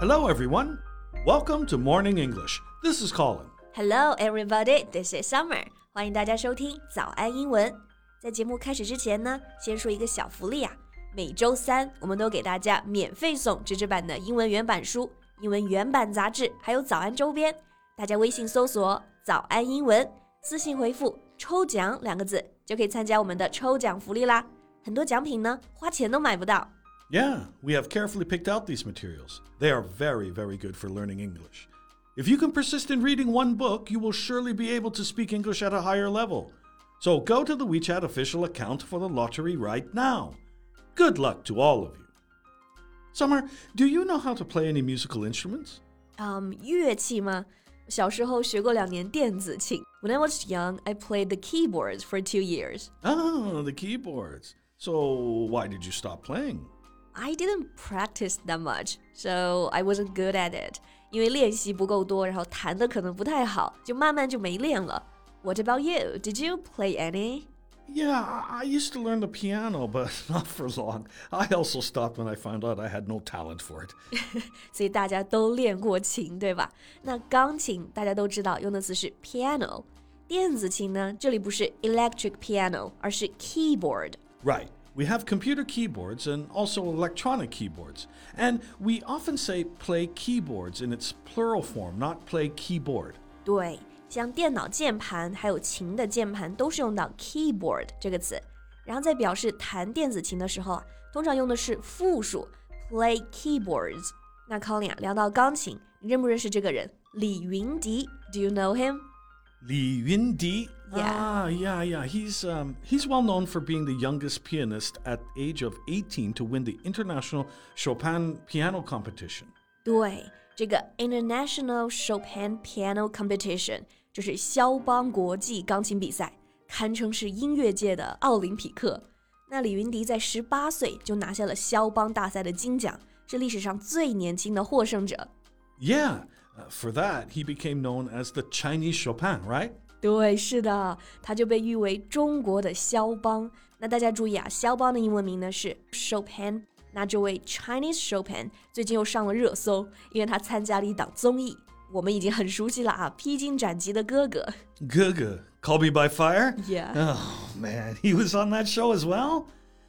Hello, everyone. Welcome to Morning English. This is Colin. Hello, everybody. This is Summer. 欢迎大家收听早安英文。在节目开始之前呢，先说一个小福利啊。每周三，我们都给大家免费送纸质版的英文原版书、英文原版杂志，还有早安周边。大家微信搜索“早安英文”，私信回复“抽奖”两个字，就可以参加我们的抽奖福利啦。很多奖品呢，花钱都买不到。Yeah, we have carefully picked out these materials. They are very, very good for learning English. If you can persist in reading one book, you will surely be able to speak English at a higher level. So go to the WeChat official account for the lottery right now. Good luck to all of you. Summer, do you know how to play any musical instruments? Um, 乐器吗？小时候学过两年电子琴。When I was young, I played the keyboards for two years. Ah, the keyboards. So why did you stop playing? I didn't practice that much, so I wasn't good at it. 因为练习不够多，然后弹的可能不太好，就慢慢就没练了。What about you? Did you play any? Yeah, I used to learn the piano, but not for long. I also stopped when I found out I had no talent for it. 所以大家都练过琴，对吧？那钢琴大家都知道用的词是 piano，电子琴呢，这里不是 electric piano，而是 keyboard。 Right. We have computer keyboards and also electronic keyboards. And we often say play keyboards in its plural form, not play keyboard. 对，像电脑键盘还有琴的键盘都是用到 keyboard 这个词，然后在表示弹电子琴的时候啊，通常用的是复数 play keyboards。那 Colin 啊，聊到钢琴，你认不认识这个人？李云迪，Do you know him？ Li Yundi. Yeah. Ah, yeah, yeah. He's um, he's well known for being the youngest pianist at age of 18 to win the International Chopin Piano Competition. 对，这个 International Chopin Piano Competition 就是肖邦国际钢琴比赛，堪称是音乐界的奥林匹克。那李云迪在十八岁就拿下了肖邦大赛的金奖，是历史上最年轻的获胜者。 Yeah, uh, for that he became known as the Chinese Chopin, right? 对，是的，他就被誉为中国的肖邦。那大家注意啊，肖邦的英文名呢是 Chopin。那这位 Chinese Chopin 最近又上了热搜，因为他参加了一档综艺，我们已经很熟悉了啊，《披荆斩棘的哥哥》。 Guga, Call Me by Fire? Yeah. Oh, man, he was on that show as well?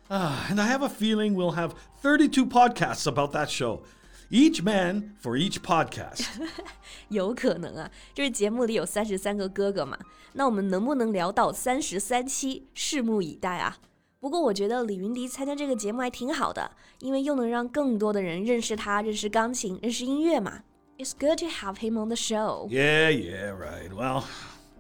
Ah, and I have a feeling we'll have 32 podcasts about that show. Each man for each podcast. 有可能啊，就是节目里有三十三个哥哥嘛，那我们能不能聊到三十三期，拭目以待啊。不过我觉得李云迪参加这个节目还挺好的，因为又能让更多的人认识他，认识钢琴，认识音乐嘛。It's good to have him on the show. yeah, yeah, right. Well,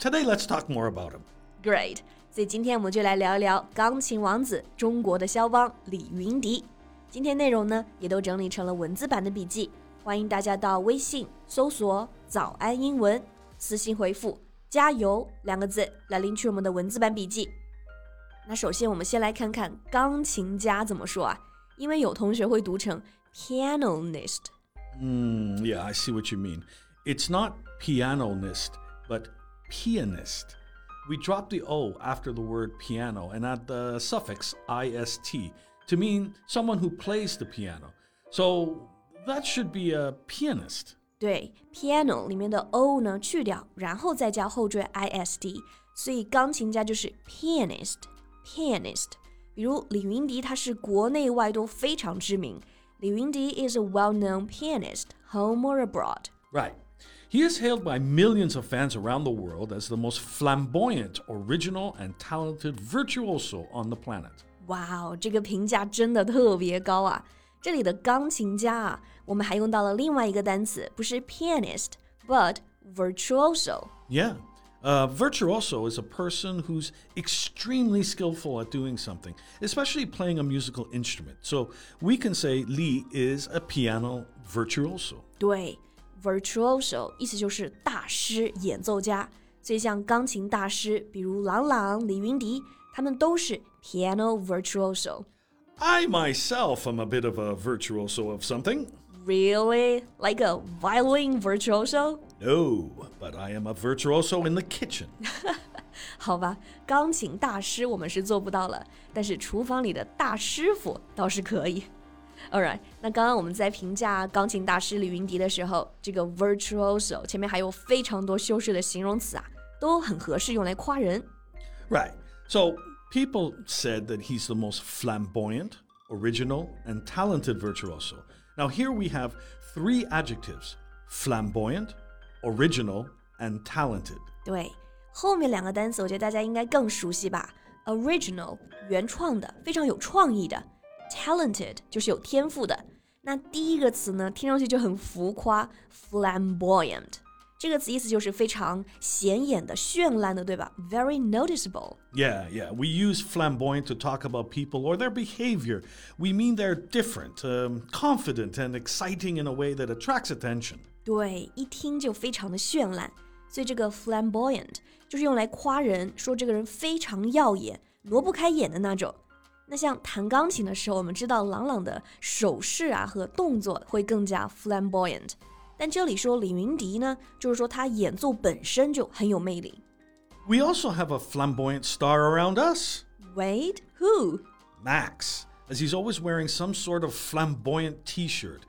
today let's talk more about him. Great. 所以今天我们就来聊一聊钢琴王子，中国的肖邦李云迪。 今天内容呢，也都整理成了文字版的笔记，欢迎大家到微信搜索“早安英文”，私信回复“加油”两个字来领取我们的文字版笔记。那首先我们先来看看钢琴家怎么说啊，因为有同学会读成 pianist。嗯 yeah, I see what you mean. It's not pianist, but pianist. We drop the O after the word piano and add the suffix ist to mean someone who plays the piano. So that should be a pianist. 对，piano 里面的 o 呢去掉，然后再加后缀 ist，所以钢琴家就是 pianist，pianist。比如李云迪，他是国内外都非常知名。李云迪 is a well-known pianist, home or abroad. Right. He is hailed by millions of fans around the world as the most flamboyant, original, and talented virtuoso on the planet. 哇哦，这个评价真的特别高啊！这里的钢琴家啊，我们还用到了另外一个单词，不是 pianist，but virtuoso。 Yeah. A virtuoso is a person who's extremely skillful at doing something, especially playing a musical instrument. So we can say Li is a piano virtuoso. 对，virtuoso 意思就是大师、演奏家。所以像钢琴大师，比如郎朗、李云迪， 他们都是 piano virtuoso。 I myself am a bit of a virtuoso of something. Really? Like a violin virtuoso? No, but I am a virtuoso in the kitchen. 好吧，钢琴大师我们是做不到了，但是厨房里的大师傅倒是可以。 All right，那刚刚我们在评价钢琴大师李云迪的时候，这个 virtuoso 前面还有非常多修饰的形容词啊，都很合适用来夸人。 Right. So people said that he's the most flamboyant, original, and talented virtuoso. Now, here we have three adjectives flamboyant, original, and talented. 对，后面两个单词我觉得大家应该更熟悉吧？original 原创的，非常有创意的；talented 就是有天赋的。那第一个词呢，听上去就很浮夸，flamboyant。 这个词意思就是非常显眼的、绚烂的，对吧？Very noticeable. Yeah, yeah. We use flamboyant to talk about people or their behavior. We mean they're different, um, confident, and exciting in a way that attracts attention. 对，一听就非常的绚烂。所以这个 flamboyant 就是用来夸人，说这个人非常耀眼、挪不开眼的那种。那像弹钢琴的时候，我们知道郎朗的手势啊和动作会更加 flamboyant。但这里说李云迪呢，就是说他演奏本身就很有魅力。 We also have a flamboyant star around us, Wait, who? Max, as he's always wearing some sort of flamboyant t shirt.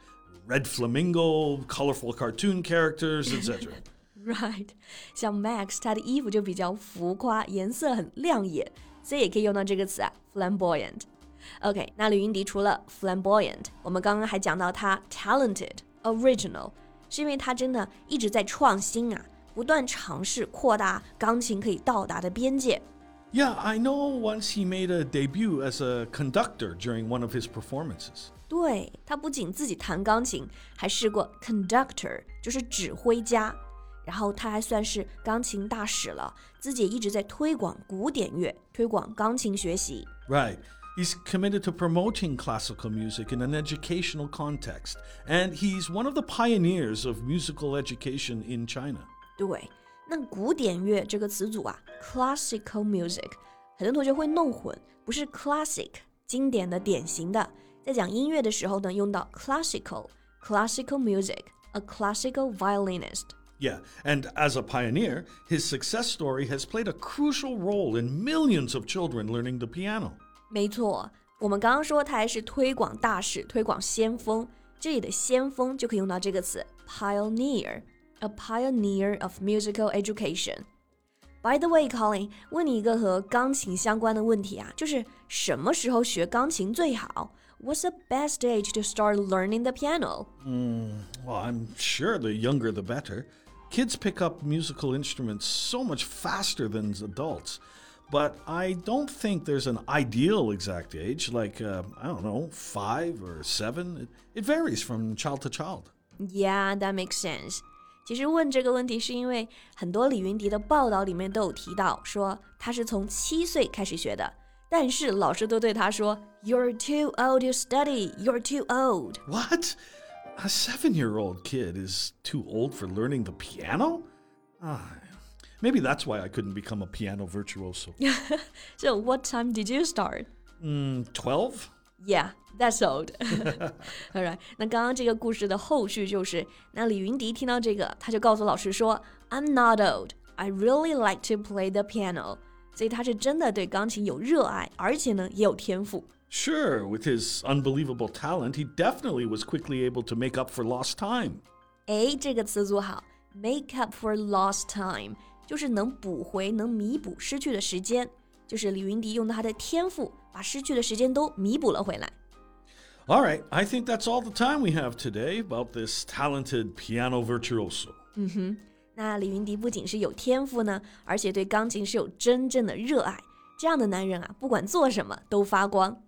Red flamingo, colorful cartoon characters, etc. Right，像 Max 他的衣服就比较浮夸，颜色很亮眼，所以也可以用到这个词啊，flamboyant。OK，那李云迪除了 flamboyant，我们刚刚还讲到他 talented、original， 是因为他真的一直在创新啊，不断尝试扩大钢琴可以到达的边界。Yeah, I know once he made a debut as a conductor during one of his performances. 对他不仅自己弹钢琴，还试过 conductor，就是指挥家。然后他还算是钢琴大使了，自己也一直在推广古典乐，推广钢琴学习。Right. He's committed to promoting classical music in an educational context, and he's one of the pioneers of musical education in China. 对，那古典乐这个词组啊，classical music，很多同学会弄混，不是 classic 经典的、典型的，在讲音乐的时候呢，用到 classical classical music，a classical violinist。 Yeah, and as a pioneer, his success story has played a crucial role in millions of children learning the piano. 没错，我们刚刚说他还是推广大使、推广先锋，这里的先锋就可以用到这个词 pioneer，a pioneer of musical education。By the way, Colin，问你一个和钢琴相关的问题啊，就是什么时候学钢琴最好？What's the best age to start learning the piano? Well, I'm sure the younger the better. Kids pick up musical instruments so much faster than adults. But I don't think there's an ideal exact age, like, uh, I don't know, five or seven. It, it varies from child to child. Yeah, that makes sense. 其实问这个问题是因为很多李云迪的报道里面都有提到，说他是从七岁开始学的，但是老师都对他说，You're too old to study. You're too old. What? A seven year old kid is too old for learning the piano? Ah, maybe that's why I couldn't become a piano virtuoso. So what time did you start? Mm, 12? Yeah, that's old. Alright，那刚刚这个故事的后续就是，那李云迪听到这个，他就告诉老师说，I'm not old. I really like to play the piano. 所以他是真的对钢琴有热爱，而且呢也有天赋。 Sure, with his unbelievable talent, he definitely was quickly able to make up for lost time. 哎，这个词组好，make up for lost time， 就是能补回、能弥补失去的时间。就是李云迪用他的天赋，把失去的时间都弥补了回来。All right, I think that's all the time we have today about this talented piano virtuoso. 嗯哼那李云迪不仅是有天赋呢，而且对钢琴是有真正的热爱。这样的男人啊，不管做什么都发光。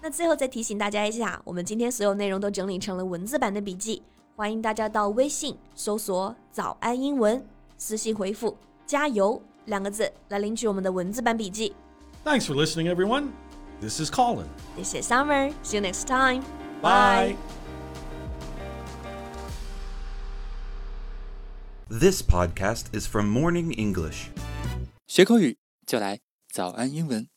那最后再提醒大家一下，我们今天所有内容都整理成了文字版的笔记，欢迎大家到微信搜索“早安英文”，私信回复“加油”两个字来领取我们的文字版笔记。 Thanks for listening, everyone. This is Colin. This is Summer. See you next time. Bye. This podcast is from Morning English. 学口语就来早安英文。